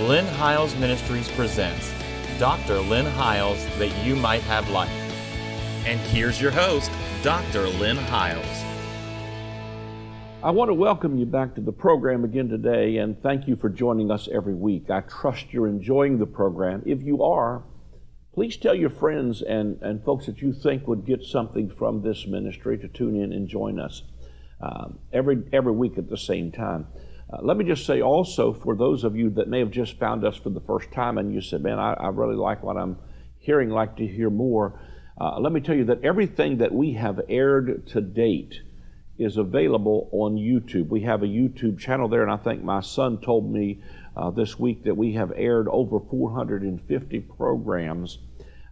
Lynn Hiles Ministries presents Dr. Lynn Hiles That You Might Have Life. And here's your host, Dr. Lynn Hiles. I want to welcome you back to the program again today and thank you for joining us every week. I trust you're enjoying the program. If you are, please tell your friends and, and folks that you think would get something from this ministry to tune in and join us um, every, every week at the same time. Uh, let me just say also for those of you that may have just found us for the first time and you said, man, I, I really like what I'm hearing, like to hear more. Uh, let me tell you that everything that we have aired to date is available on YouTube. We have a YouTube channel there, and I think my son told me uh, this week that we have aired over 450 programs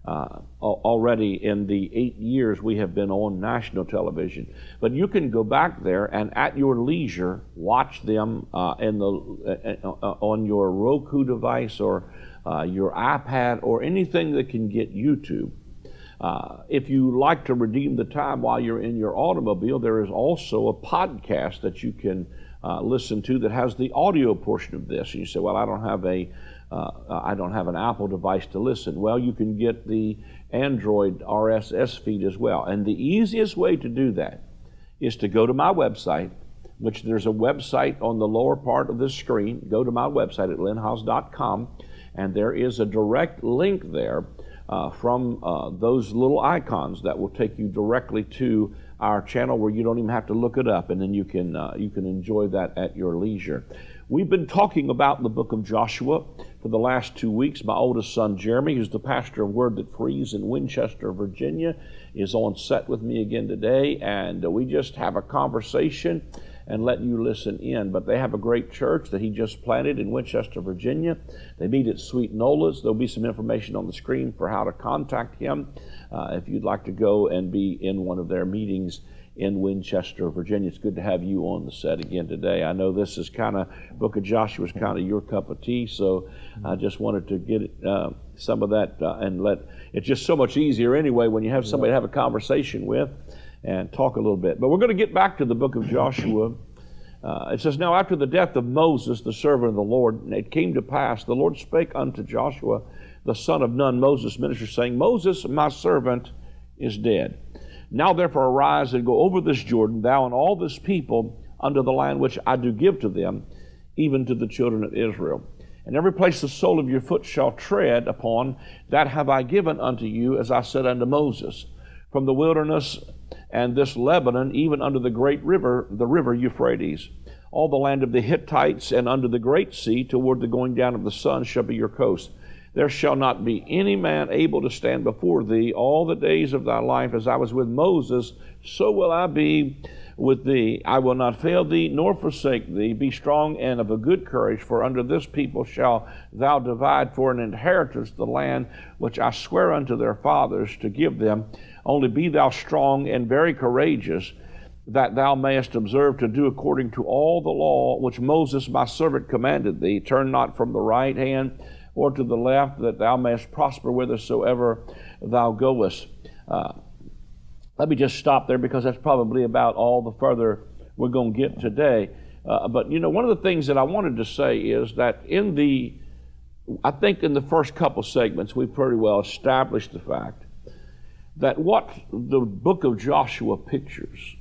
uh, already in the eight years we have been on national television. But you can go back there and at your leisure watch them uh, in the, uh, uh, uh on your Roku device or uh, your iPad or anything that can get YouTube. if you like to redeem the time while you're in your automobile, there is also a podcast that you can listen to that has the audio portion of this. And you say, Well, I don't have a uh, I don't have an Apple device to listen. Well, you can get the Android RSS feed as well. And the easiest way to do that is to go to my website, which there's a website on the lower part of this screen. Go to my website at lynnhiles.com, and there is a direct link there uh, from uh, those little icons that will take you directly to our channel where you don't even have to look it up, and then you can uh, you can enjoy that at your leisure. We've been talking about the book of Joshua for the last two weeks. My oldest son, Jeremy, who's the pastor of Word That Frees in Winchester, Virginia, is on set with me again today, and we just have a conversation and let you listen in. But they have a great church that he just planted in Winchester, Virginia. They meet at Sweet Nola's. There'll be some information on the screen for how to contact him uh, if you'd like to go and be in one of their meetings in Winchester, Virginia. It's good to have you on the set again today. I know this is kind of Book of Joshua is kind of your cup of tea, so I just wanted to get uh, some of that uh, and let. It's just so much easier anyway when you have somebody to have a conversation with and talk a little bit. But we're going to get back to the Book of Joshua. Uh, it says, Now after the death of Moses, the servant of the Lord, it came to pass, the Lord spake unto Joshua, the son of Nun, Moses' minister, saying, Moses, my servant, is dead. Now therefore arise and go over this Jordan, thou and all this people, unto the land which I do give to them, even to the children of Israel. And every place the sole of your foot shall tread upon, that have I given unto you, as I said unto Moses, from the wilderness and this Lebanon, even unto the great river, the river Euphrates. All the land of the Hittites and unto the great sea, toward the going down of the sun, shall be your coast. There shall not be any man able to stand before thee all the days of thy life. As I was with Moses, so will I be with thee. I will not fail thee nor forsake thee. Be strong and of a good courage, for under this people shall thou divide for an inheritance the land which I swear unto their fathers to give them. Only be thou strong and very courageous, that thou mayest observe to do according to all the law which Moses my servant commanded thee. Turn not from the right hand or to the left, that thou mayest prosper whithersoever thou goest. Uh, let me just stop there because that's probably about all the further we're going to get today. Uh, but you know, one of the things that I wanted to say is that in the, I think in the first couple segments, we pretty well established the fact that what the book of Joshua pictures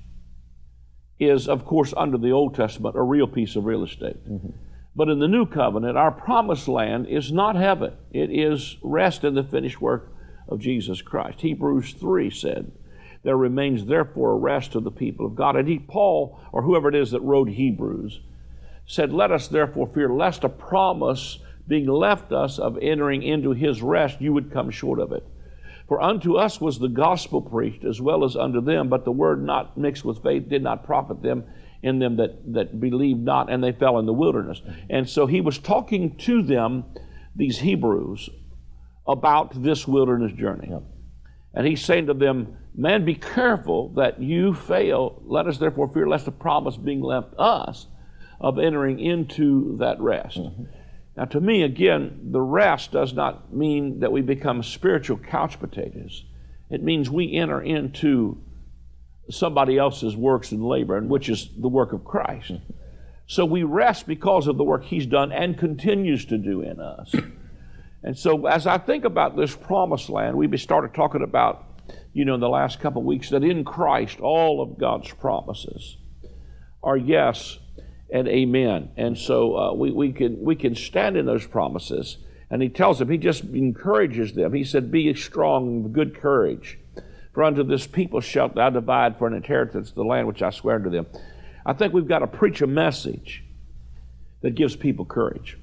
is, of course, under the Old Testament, a real piece of real estate. Mm-hmm. But in the new covenant, our promised land is not heaven. It is rest in the finished work of Jesus Christ. Hebrews 3 said, There remains therefore a rest to the people of God. And he, Paul, or whoever it is that wrote Hebrews, said, Let us therefore fear lest a promise being left us of entering into his rest, you would come short of it. For unto us was the gospel preached as well as unto them, but the word not mixed with faith did not profit them in them that, that believed not, and they fell in the wilderness. And so he was talking to them, these Hebrews, about this wilderness journey. Yep. And he's saying to them, Man, be careful that you fail. Let us therefore fear lest the promise being left us of entering into that rest. Mm-hmm. Now, to me, again, the rest does not mean that we become spiritual couch potatoes. It means we enter into somebody else's works and labor, and which is the work of Christ. So we rest because of the work He's done and continues to do in us. And so as I think about this promised land, we started talking about, you know, in the last couple of weeks that in Christ all of God's promises are yes and amen. And so uh, we, we, can, we can stand in those promises. And he tells them, he just encourages them. He said, Be strong of good courage. For unto this people shalt thou divide for an inheritance the land which I swear unto them. I think we've got to preach a message that gives people courage.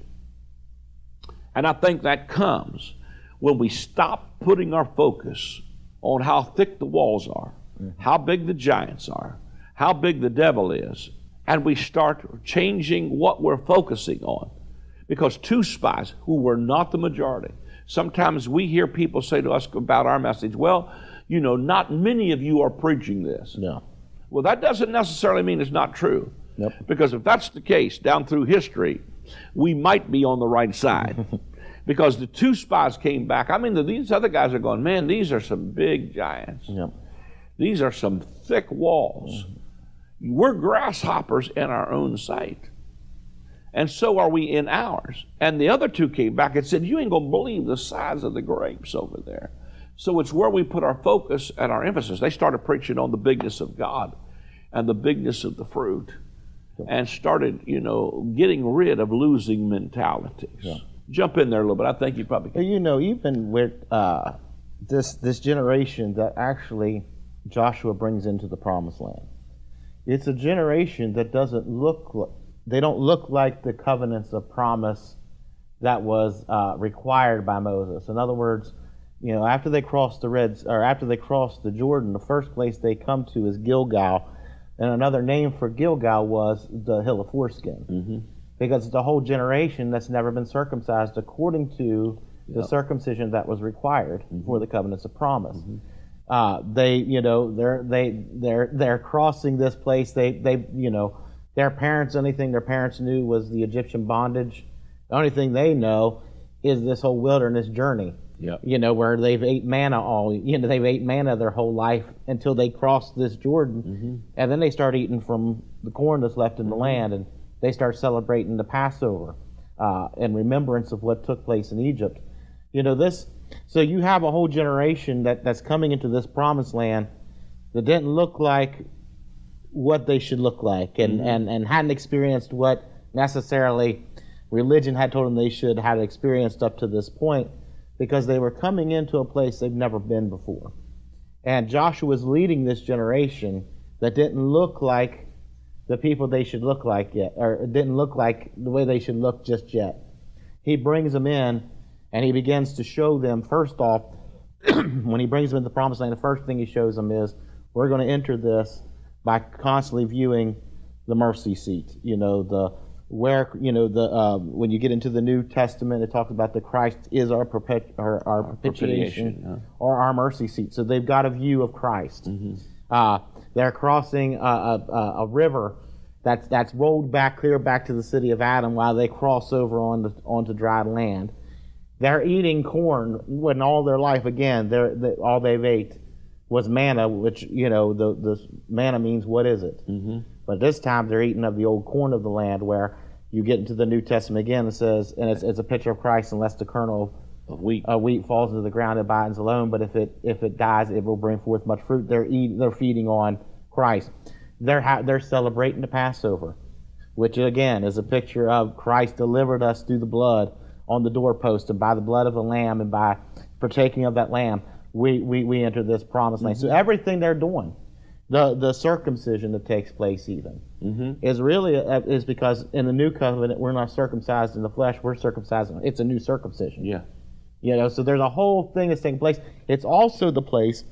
And I think that comes when we stop putting our focus on how thick the walls are, mm-hmm. how big the giants are, how big the devil is, and we start changing what we're focusing on. Because two spies, who were not the majority, sometimes we hear people say to us about our message, well, you know, not many of you are preaching this. No. Well, that doesn't necessarily mean it's not true. Nope. Because if that's the case down through history, we might be on the right side. because the two spies came back. I mean, the, these other guys are going, man, these are some big giants. Yep. These are some thick walls. Mm-hmm. We're grasshoppers in our own sight. And so are we in ours. And the other two came back and said, You ain't going to believe the size of the grapes over there. So it's where we put our focus and our emphasis. They started preaching on the bigness of God and the bigness of the fruit and started, you know, getting rid of losing mentalities. Yeah. Jump in there a little bit. I think you probably can. You know, even with uh, this this generation that actually Joshua brings into the promised land, it's a generation that doesn't look like, they don't look like the covenants of promise that was uh, required by Moses. In other words, you know, after they cross the Reds or after they cross the Jordan, the first place they come to is Gilgal and another name for Gilgal was the hill of foreskin. Mm-hmm. Because it's a whole generation that's never been circumcised according to the yep. circumcision that was required mm-hmm. for the covenants of promise. Mm-hmm. Uh, they, you know, they're they they're they're crossing this place. They they you know, their parents anything their parents knew was the Egyptian bondage. The only thing they know is this whole wilderness journey. Yep. You know, where they've ate manna all, you know, they've ate manna their whole life until they cross this Jordan. Mm-hmm. And then they start eating from the corn that's left in the mm-hmm. land and they start celebrating the Passover uh, in remembrance of what took place in Egypt. You know, this, so you have a whole generation that, that's coming into this promised land that didn't look like what they should look like and, mm-hmm. and, and hadn't experienced what necessarily religion had told them they should have experienced up to this point because they were coming into a place they've never been before. And Joshua was leading this generation that didn't look like the people they should look like yet, or didn't look like the way they should look just yet. He brings them in and he begins to show them, first off, when he brings them into the promised land, the first thing he shows them is we're going to enter this by constantly viewing the mercy seat. You know, the where you know the um, when you get into the New Testament, it talks about the Christ is our, perpet- our, our, our propitiation, yeah. or our mercy seat. So they've got a view of Christ. Mm-hmm. Uh, they're crossing a, a, a, river that's that's rolled back clear back to the city of Adam while they cross over onto onto dry land. They're eating corn when all their life again. They're, they, all they've ate was manna, which you know the the manna means what is it? Mm-hmm. But this time they're eating of the old corn of the land, where you get into the New Testament again, it says, and it's, it's a picture of Christ, unless the kernel of wheat, uh, wheat falls into the ground, it abides alone. But if it if it dies, it will bring forth much fruit. They're eat, they're feeding on Christ. They're ha- they're celebrating the Passover, which again is a picture of Christ delivered us through the blood on the doorpost, and by the blood of the Lamb, and by partaking of that Lamb, we we, we enter this promised land. Mm-hmm. So everything they're doing the the circumcision that takes place even. Mm-hmm. is really a, is because in the new covenant we're not circumcised in the flesh we're circumcised it's a new circumcision. Yeah. You know so there's a whole thing that's taking place. It's also the place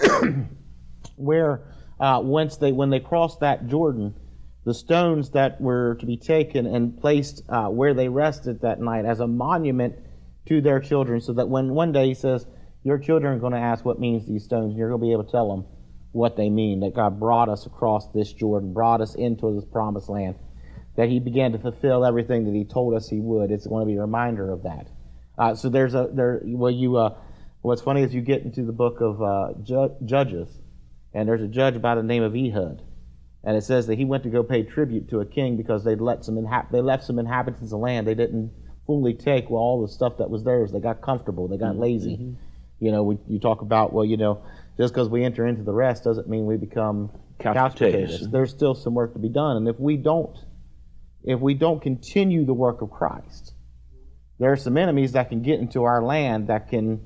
where uh, once they when they crossed that jordan the stones that were to be taken and placed uh, where they rested that night as a monument to their children so that when one day he says your children are going to ask what means these stones and you're going to be able to tell them what they mean, that God brought us across this Jordan, brought us into this promised land, that He began to fulfill everything that He told us He would. It's going to be a reminder of that. Uh, so there's a there. Well, you. Uh, what's funny is you get into the book of uh, Ju- Judges, and there's a judge by the name of Ehud, and it says that he went to go pay tribute to a king because they'd let some inhab- they left some inhabitants of land. They didn't fully take well all the stuff that was theirs. They got comfortable. They got mm-hmm. lazy. Mm-hmm. You know, we, you talk about well, you know, just because we enter into the rest doesn't mean we become couch, couch potatoes. potatoes. There's still some work to be done, and if we don't, if we don't continue the work of Christ, there are some enemies that can get into our land that can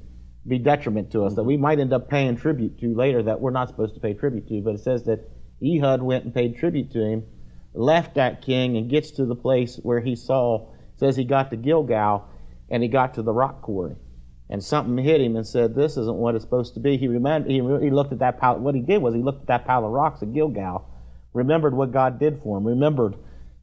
be detriment to us, that we might end up paying tribute to later that we're not supposed to pay tribute to. But it says that Ehud went and paid tribute to him, left that king, and gets to the place where he saw, says he got to Gilgal, and he got to the rock quarry. And something hit him and said, This isn't what it's supposed to be. He remembered, he, he looked at that pile. What he did was he looked at that pile of rocks at Gilgal, remembered what God did for him, remembered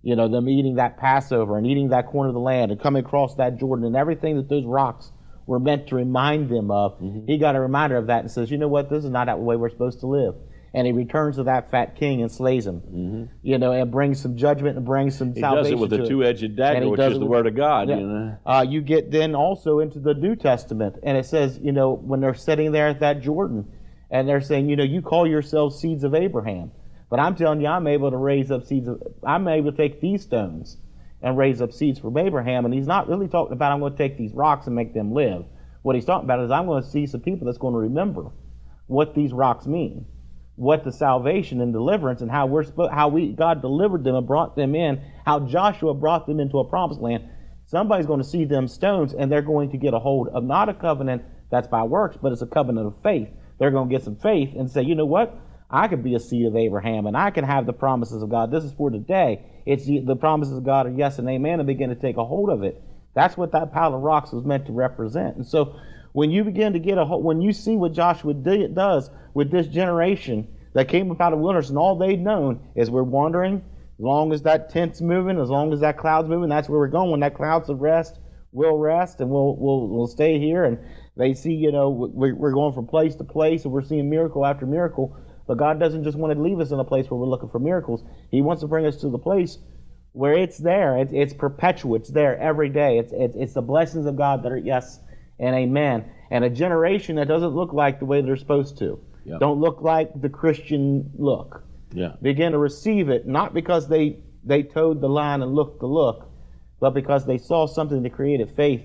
you know, them eating that Passover and eating that corner of the land and coming across that Jordan and everything that those rocks were meant to remind them of. Mm-hmm. He got a reminder of that and says, you know what, this is not the way we're supposed to live. And he returns to that fat king and slays him, mm-hmm. you know, and brings some judgment and brings some he salvation. He does it with a two-edged dagger, which is the word of God. Yeah. You know, uh, you get then also into the New Testament, and it says, you know, when they're sitting there at that Jordan, and they're saying, you know, you call yourselves seeds of Abraham. But I'm telling you, I'm able to raise up seeds. Of, I'm able to take these stones and raise up seeds from Abraham. And he's not really talking about I'm going to take these rocks and make them live. What he's talking about is I'm going to see some people that's going to remember what these rocks mean, what the salvation and deliverance, and how we're how we God delivered them and brought them in, how Joshua brought them into a promised land. Somebody's going to see them stones, and they're going to get a hold of not a covenant that's by works, but it's a covenant of faith. They're going to get some faith and say, you know what? I could be a seed of Abraham and I can have the promises of God. This is for today. It's the promises of God are yes and amen and begin to take a hold of it. That's what that pile of rocks was meant to represent. And so when you begin to get a when you see what Joshua did, does with this generation that came up out of wilderness and all they'd known is we're wandering, as long as that tent's moving, as long as that cloud's moving, that's where we're going. When that cloud's of rest, we'll rest and we'll we'll we'll stay here. And they see, you know, we're going from place to place and we're seeing miracle after miracle. But God doesn't just want to leave us in a place where we're looking for miracles. He wants to bring us to the place where it's there. It's, it's perpetual. It's there every day. It's, it's, it's the blessings of God that are yes and amen. And a generation that doesn't look like the way they're supposed to. Yep. Don't look like the Christian look. Yeah. Begin to receive it, not because they, they towed the line and looked the look, but because they saw something that created faith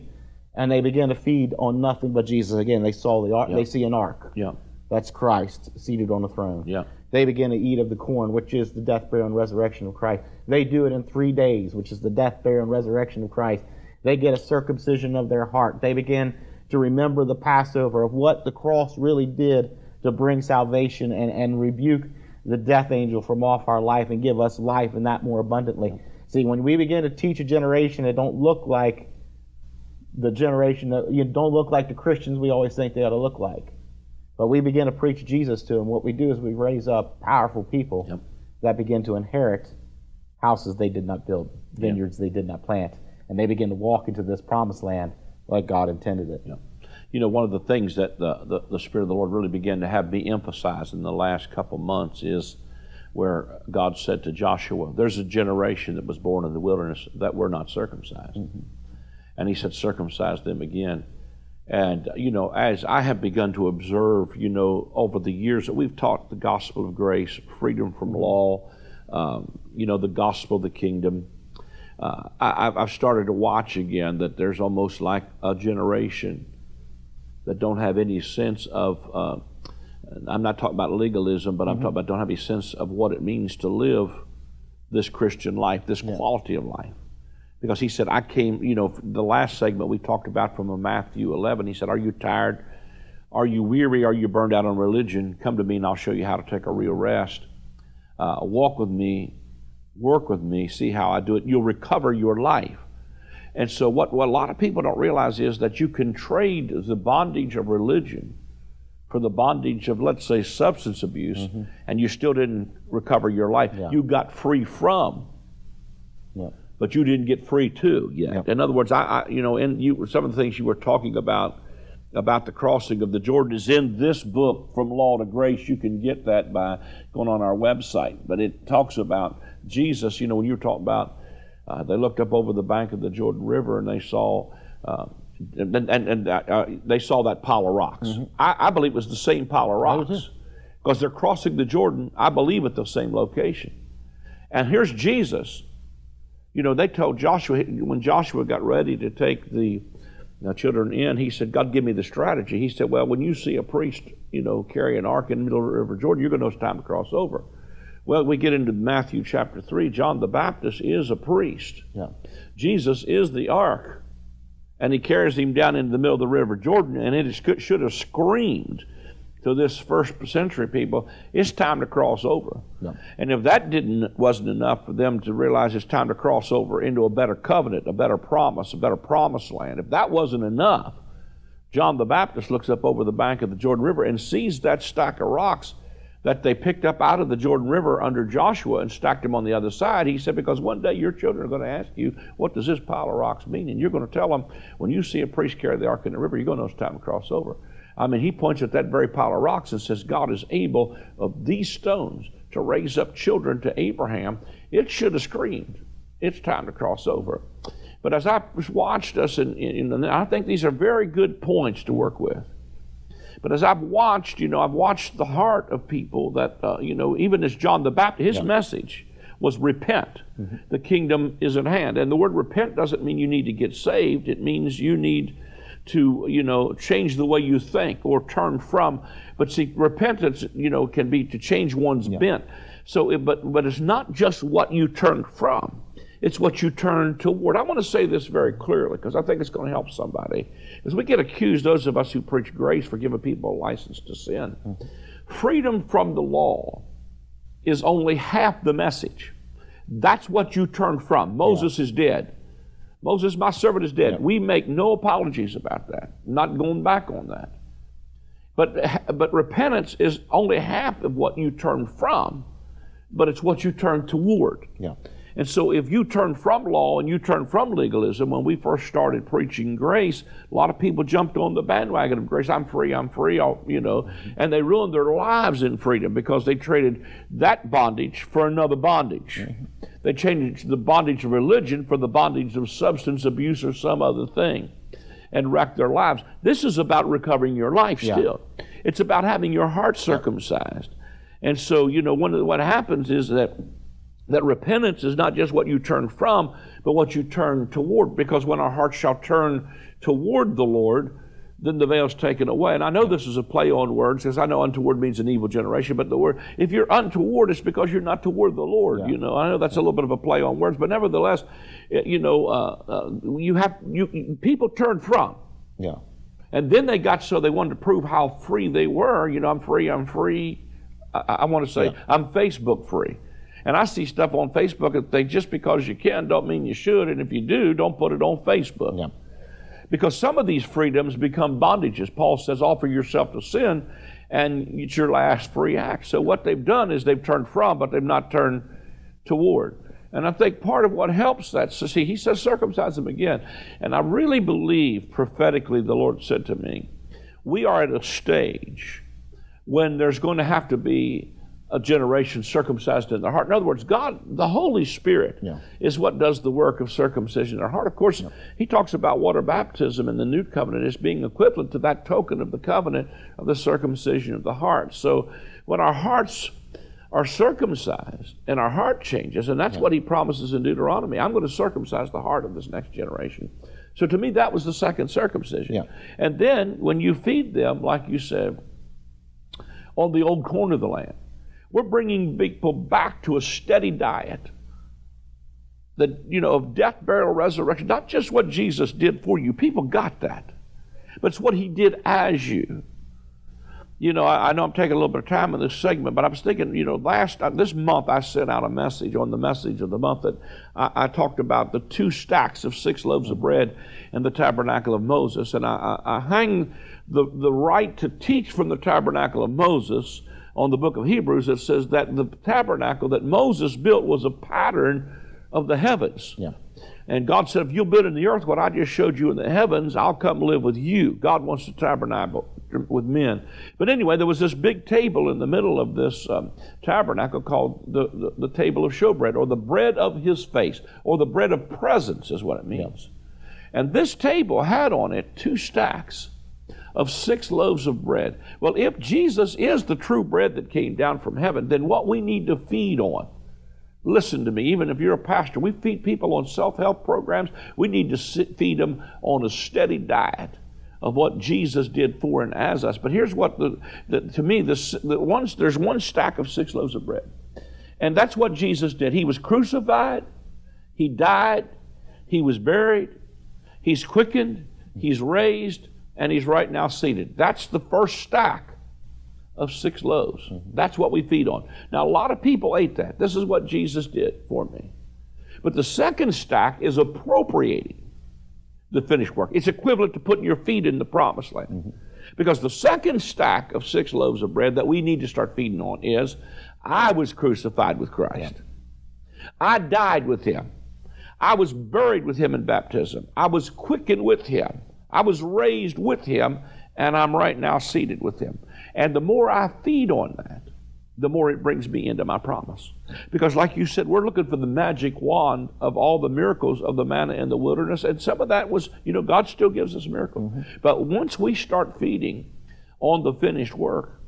and they began to feed on nothing but Jesus. Again, they saw the ark, yep. they see an ark. Yeah. That's Christ seated on the throne. Yeah. They begin to eat of the corn, which is the death, burial, and resurrection of Christ. They do it in three days, which is the death, burial, and resurrection of Christ. They get a circumcision of their heart. They begin to remember the Passover of what the cross really did to bring salvation and, and rebuke the death angel from off our life and give us life and that more abundantly. See, when we begin to teach a generation that don't look like the generation that you don't look like the Christians we always think they ought to look like. But we begin to preach Jesus to them. What we do is we raise up powerful people yep. that begin to inherit houses they did not build, vineyards yep. they did not plant, and they begin to walk into this promised land like God intended it. Yep. You know, one of the things that the, the, the Spirit of the Lord really began to have me emphasize in the last couple months is where God said to Joshua, There's a generation that was born in the wilderness that were not circumcised. Mm-hmm. And he said, Circumcise them again. And, you know, as I have begun to observe, you know, over the years that we've taught the gospel of grace, freedom from law, um, you know, the gospel of the kingdom, uh, I, have started to watch again that there's almost like a generation that don't have any sense of, uh, I'm not talking about legalism, but I'm mm-hmm. talking about don't have any sense of what it means to live this Christian life, this yeah. quality of life because he said, I came, you know, the last segment we talked about from Matthew 11, he said, Are you tired? Are you weary? Are you burned out on religion? Come to me and I'll show you how to take a real rest. Uh, walk with me, work with me, see how I do it. You'll recover your life. And so, what, what a lot of people don't realize is that you can trade the bondage of religion for the bondage of, let's say, substance abuse, mm-hmm. and you still didn't recover your life. Yeah. You got free from. Yeah but you didn't get free too yet. In other words, I, I, you know, in you some of the things you were talking about about the crossing of the Jordan is in this book from law to grace. You can get that by going on our website. But it talks about Jesus. You know, when you were talking about, uh, they looked up over the bank of the Jordan River and they saw. Uh, and, and, and uh, they saw that pile of rocks. Mm-hmm. I, I, believe it was the same pile of rocks because they're crossing the Jordan. I believe at the same location. And here's Jesus. You know, they told Joshua, when Joshua got ready to take the uh, children in, he said, God, give me the strategy. He said, Well, when you see a priest, you know, carry an ark in the middle of the River Jordan, you're going to know it's time to cross over. Well, we get into Matthew chapter 3. John the Baptist is a priest. Yeah. Jesus is the ark. And he carries him down into the middle of the River Jordan, and it should have screamed to this first century people, it's time to cross over. Yeah. And if that didn't wasn't enough for them to realize it's time to cross over into a better covenant, a better promise, a better promised land, if that wasn't enough, John the Baptist looks up over the bank of the Jordan River and sees that stack of rocks that they picked up out of the Jordan River under Joshua and stacked them on the other side. He said, Because one day your children are going to ask you, What does this pile of rocks mean? And you're going to tell them, When you see a priest carry the ark in the river, you're going to know it's time to cross over. I mean, he points at that very pile of rocks and says, God is able of these stones to raise up children to Abraham. It should have screamed, It's time to cross over. But as I watched us, and I think these are very good points to work with. But as I've watched, you know, I've watched the heart of people that, uh, you know, even as John the Baptist, his yeah. message was repent. Mm-hmm. The kingdom is at hand. And the word repent doesn't mean you need to get saved, it means you need to, you know, change the way you think or turn from. But see, repentance, you know, can be to change one's yeah. bent. So, it, but, but it's not just what you turn from. It's what you turn toward. I want to say this very clearly because I think it's going to help somebody. As we get accused, those of us who preach grace for giving people a license to sin, mm-hmm. freedom from the law is only half the message. That's what you turn from. Moses yeah. is dead. Moses, my servant, is dead. Yeah. We make no apologies about that. not going back on that. But, but repentance is only half of what you turn from, but it's what you turn toward. Yeah. And so, if you turn from law and you turn from legalism, when we first started preaching grace, a lot of people jumped on the bandwagon of grace. I'm free, I'm free, I'll, you know, and they ruined their lives in freedom because they traded that bondage for another bondage. Mm-hmm. They changed the bondage of religion for the bondage of substance abuse or some other thing and wrecked their lives. This is about recovering your life still. Yeah. It's about having your heart circumcised. And so, you know, one of the, what happens is that that repentance is not just what you turn from, but what you turn toward. Because when our hearts shall turn toward the Lord, then the veil's taken away. And I know this is a play on words, because I know untoward means an evil generation, but the word, if you're untoward, it's because you're not toward the Lord, yeah. you know. I know that's a little bit of a play on words, but nevertheless, you know, uh, uh, you have, you, people turn from. Yeah. And then they got so they wanted to prove how free they were. You know, I'm free, I'm free. I, I want to say, yeah. I'm Facebook free. And I see stuff on Facebook and think just because you can don't mean you should. And if you do, don't put it on Facebook. Yeah. Because some of these freedoms become bondages. Paul says, offer yourself to sin, and it's your last free act. So what they've done is they've turned from, but they've not turned toward. And I think part of what helps that, so see, he says, circumcise them again. And I really believe prophetically the Lord said to me, we are at a stage when there's going to have to be a generation circumcised in their heart. In other words, God, the Holy Spirit, yeah. is what does the work of circumcision in their heart. Of course, yeah. he talks about water baptism in the New Covenant as being equivalent to that token of the covenant of the circumcision of the heart. So when our hearts are circumcised and our heart changes, and that's yeah. what he promises in Deuteronomy I'm going to circumcise the heart of this next generation. So to me, that was the second circumcision. And then when you feed them, like you said, on the old corn of the land, we're bringing people back to a steady diet that, you know, of death, burial, resurrection. Not just what Jesus did for you. People got that. But it's what he did as you. You know, I, I know I'm taking a little bit of time in this segment, but I was thinking, you know, last uh, this month I sent out a message on the message of the month that I, I talked about the two stacks of six loaves of bread in the tabernacle of Moses, and I, I, I hang the the right to teach from the tabernacle of Moses on the book of Hebrews that says that the tabernacle that Moses built was a pattern of the heavens. Yeah. And God said, if you'll build in the earth what I just showed you in the heavens, I'll come live with you. God wants to tabernacle with men. But anyway, there was this big table in the middle of this um, tabernacle called the, the, the, table of showbread, or the bread of his face, or the bread of presence is what it means. Yeah. And this table had on it two stacks of six loaves of bread. Well, if Jesus is the true bread that came down from heaven, then what we need to feed on Listen to me, even if you're a pastor, we feed people on self help programs. We need to sit, feed them on a steady diet of what Jesus did for and as us. But here's what the, the to me the, the ones there's one stack of six loaves of bread, and that's what Jesus did. He was crucified, he died, he was buried, he's quickened, he's raised, and he's right now seated. That's the first stack of six loaves. Mm-hmm. That's what we feed on. Now, a lot of people ate that. This is what Jesus did for me. But the second stack is appropriating the finished work. It's equivalent to putting your feet in the promised land. Mm-hmm. Because the second stack of six loaves of bread that we need to start feeding on is I was crucified with Christ. Yeah. I died with him. I was buried with him in baptism. I was quickened with him. I was raised with him, and I'm right now seated with him. And the more I feed on that, the more it brings me into my promise. Because, like you said, we're looking for the magic wand of all the miracles of the manna in the wilderness. And some of that was, you know, God still gives us miracles. Mm-hmm. But once we start feeding on the finished work,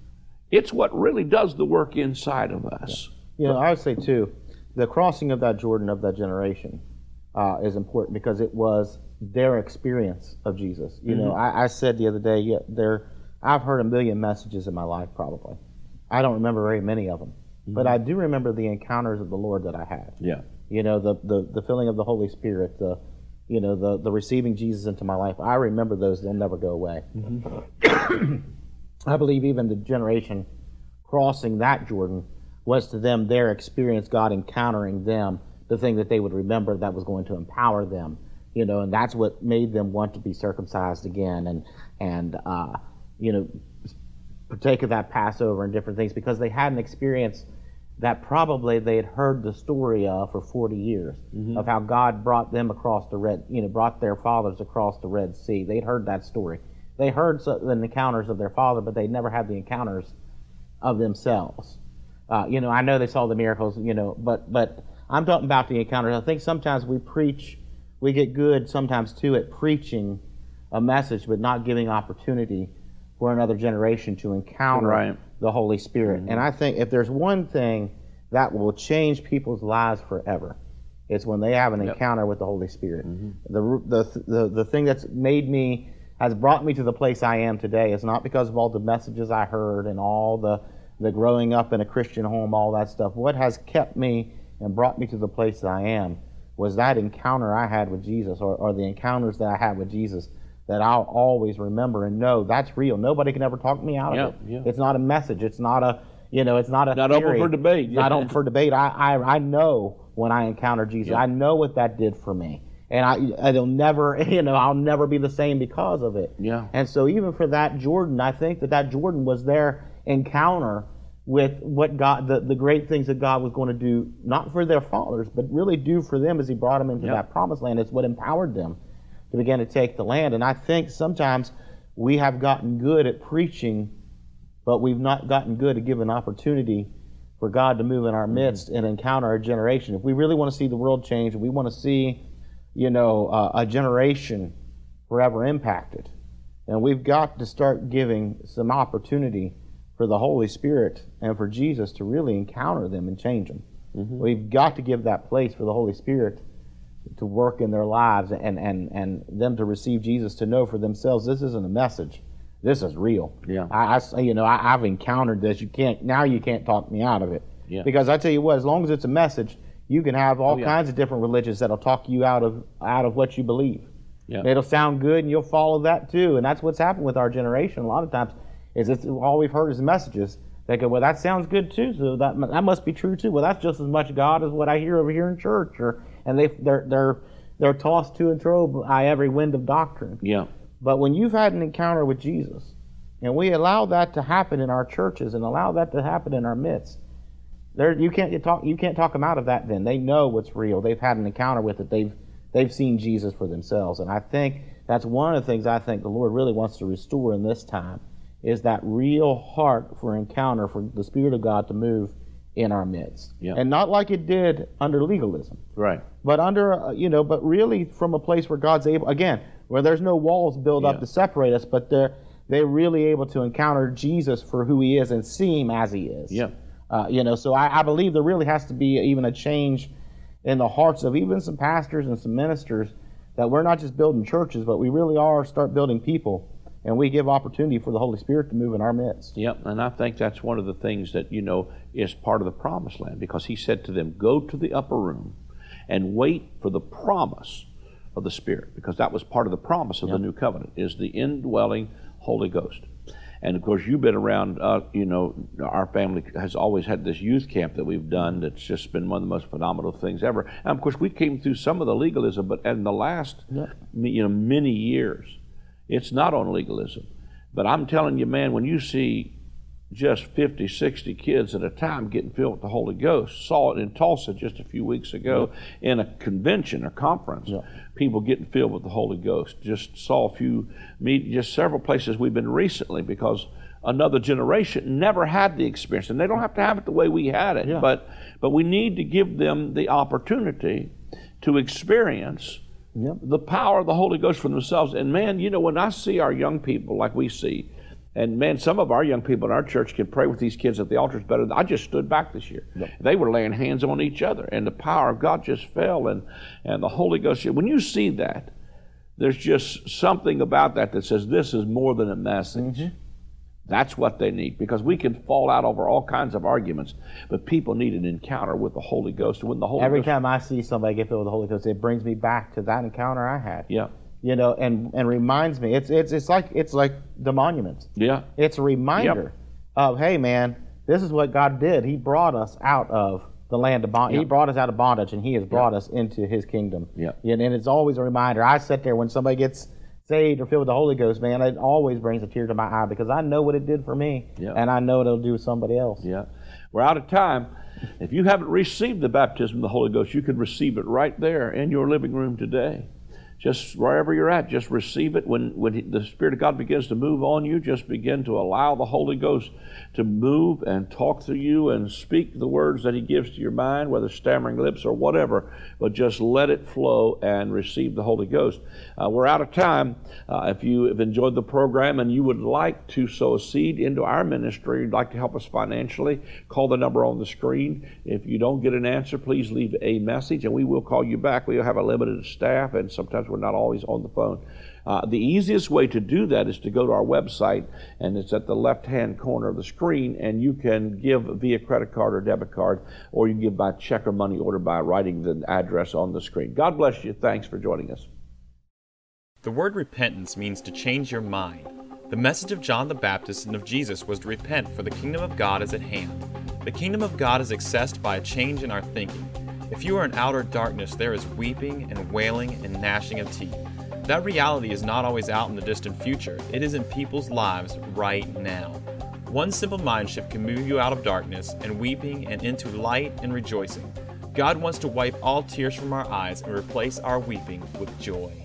it's what really does the work inside of us. You know, I would say, too, the crossing of that Jordan of that generation uh, is important because it was their experience of Jesus. You mm-hmm. know, I, I, said the other day, yeah, they're I've heard a million messages in my life, probably. I don't remember very many of them, mm-hmm. but I do remember the encounters of the Lord that I had. Yeah. You know, the, the, the filling of the Holy Spirit, the, you know, the, the receiving Jesus into my life. I remember those. They'll never go away. Mm-hmm. I believe even the generation crossing that Jordan was to them their experience, God encountering them, the thing that they would remember that was going to empower them. You know, and that's what made them want to be circumcised again and, and, uh, you know, partake of that Passover and different things because they had an experience that probably they had heard the story of for 40 years mm-hmm. of how God brought them across the Red, you know, brought their fathers across the Red Sea. They'd heard that story. They heard the encounters of their father, but they'd never had the encounters of themselves. Uh, you know, I know they saw the miracles, you know, but but I'm talking about the encounters. I think sometimes we preach, we get good sometimes too at preaching a message, but not giving opportunity for another generation to encounter right. the Holy Spirit. Mm-hmm. And I think if there's one thing that will change people's lives forever, it's when they have an yep. encounter with the Holy Spirit. Mm-hmm. The, the, the, the thing that's made me, has brought me to the place I am today is not because of all the messages I heard and all the, the growing up in a Christian home, all that stuff. What has kept me and brought me to the place that I am was that encounter I had with Jesus or, or the encounters that I had with Jesus that I'll always remember and know that's real. Nobody can ever talk me out of it. Yeah. It's not a message. It's not a you know. It's not a not theory. open for debate. Not open for debate. I, I I know when I encounter Jesus. Yeah. I know what that did for me, and I it'll never you know I'll never be the same because of it. Yeah. And so even for that Jordan, I think that that Jordan was their encounter with what God, the, the great things that God was going to do, not for their fathers, but really do for them as He brought them into that promised land. It's what empowered them to begin to take the land. And I think sometimes we have gotten good at preaching, but we've not gotten good at giving opportunity for God to move in our midst and encounter our generation. If we really want to see the world change, we want to see, you know, uh, a generation forever impacted, and we've got to start giving some opportunity for the Holy Spirit and for Jesus to really encounter them and change them. Mm-hmm. We've got to give that place for the Holy Spirit to work in their lives and, and, and them to receive Jesus to know for themselves this isn't a message. This is real. Yeah. I, I you know, I, have encountered this. You can't now. You can't talk me out of it. Yeah. Because I tell you what, as long as it's a message, you can have all oh, yeah. kinds of different religions that'll talk you out of out of what you believe. Yeah. It'll sound good, and you'll follow that too. And that's what's happened with our generation. A lot of times, is this, all we've heard is messages. They go, well, that sounds good too. So that that must be true too. Well, that's just as much God as what I hear over here in church, or and they they're they're they're tossed to and fro by every wind of doctrine. Yeah. But when you've had an encounter with Jesus, and we allow that to happen in our churches and allow that to happen in our midst, there you can't talk you can't talk them out of that. Then they know what's real. They've had an encounter with it. They've they've seen Jesus for themselves, and I think that's one of the things I think the Lord really wants to restore in this time is that real heart for encounter for the Spirit of God to move in our midst. Yeah. And not like it did under legalism. Right. But under, uh, you know, but really from a place where God's able, again, where there's no walls built yeah. up to separate us, but they're, they're really able to encounter Jesus for who he is and see him as he is. Yeah. Uh, you know, so I, I believe there really has to be even a change in the hearts of even some pastors and some ministers that we're not just building churches, but we really are start building people, and we give opportunity for the Holy Spirit to move in our midst. Yep, and I think that's one of the things that you know is part of the promised land because He said to them, "Go to the upper room and wait for the promise of the Spirit," because that was part of the promise of yep. the new covenant is the indwelling Holy Ghost. And of course, you've been around, uh, you know, our family has always had this youth camp that we've done that's just been one of the most phenomenal things ever. And of course, we came through some of the legalism, but in the last, yeah. you know, many years, it's not on legalism. But I'm telling you, man, when you see just 50, 60 kids at a time getting filled with the Holy Ghost. Saw it in Tulsa just a few weeks ago yeah. in a convention, or conference. Yeah. People getting filled with the Holy Ghost. Just saw a few, meet, just several places we've been recently because another generation never had the experience, and they don't have to have it the way we had it. Yeah. But but we need to give them the opportunity to experience. Yep. The power of the Holy Ghost for themselves. And man, you know, when I see our young people like we see, and man, some of our young people in our church can pray with these kids at the altars better. I just stood back this year. Yep. They were laying hands on each other, and the power of God just fell, and, and the Holy Ghost. When you see that, there's just something about that that says this is more than a message. Mm-hmm. That's what they need because we can fall out over all kinds of arguments, but people need an encounter with the Holy Ghost. When the Holy every Ghost, time I see somebody get filled with the Holy Ghost, it brings me back to that encounter I had. Yeah you know, and and reminds me. It's it's it's like it's like the monuments. Yeah. It's a reminder yep. of hey man, this is what God did. He brought us out of the land of bondage. Yep. He brought us out of bondage, and He has brought yep. us into His kingdom. Yeah. And, and it's always a reminder. I sit there when somebody gets saved or filled with the Holy Ghost, man. It always brings a tear to my eye because I know what it did for me, yeah. and I know it'll do with somebody else. Yeah. We're out of time. If you haven't received the baptism of the Holy Ghost, you can receive it right there in your living room today just wherever you're at, just receive it. When, when the Spirit of God begins to move on you, just begin to allow the Holy Ghost to move and talk through you and speak the words that He gives to your mind, whether stammering lips or whatever, but just let it flow and receive the Holy Ghost. Uh, we're out of time. Uh, if you have enjoyed the program and you would like to sow a seed into our ministry, you'd like to help us financially, call the number on the screen. If you don't get an answer, please leave a message and we will call you back. We have a limited staff and sometimes we're not always on the phone. Uh, the easiest way to do that is to go to our website, and it's at the left hand corner of the screen, and you can give via credit card or debit card, or you can give by check or money order by writing the address on the screen. God bless you. Thanks for joining us. The word repentance means to change your mind. The message of John the Baptist and of Jesus was to repent, for the kingdom of God is at hand. The kingdom of God is accessed by a change in our thinking. If you are in outer darkness, there is weeping and wailing and gnashing of teeth. That reality is not always out in the distant future, it is in people's lives right now. One simple mind shift can move you out of darkness and weeping and into light and rejoicing. God wants to wipe all tears from our eyes and replace our weeping with joy.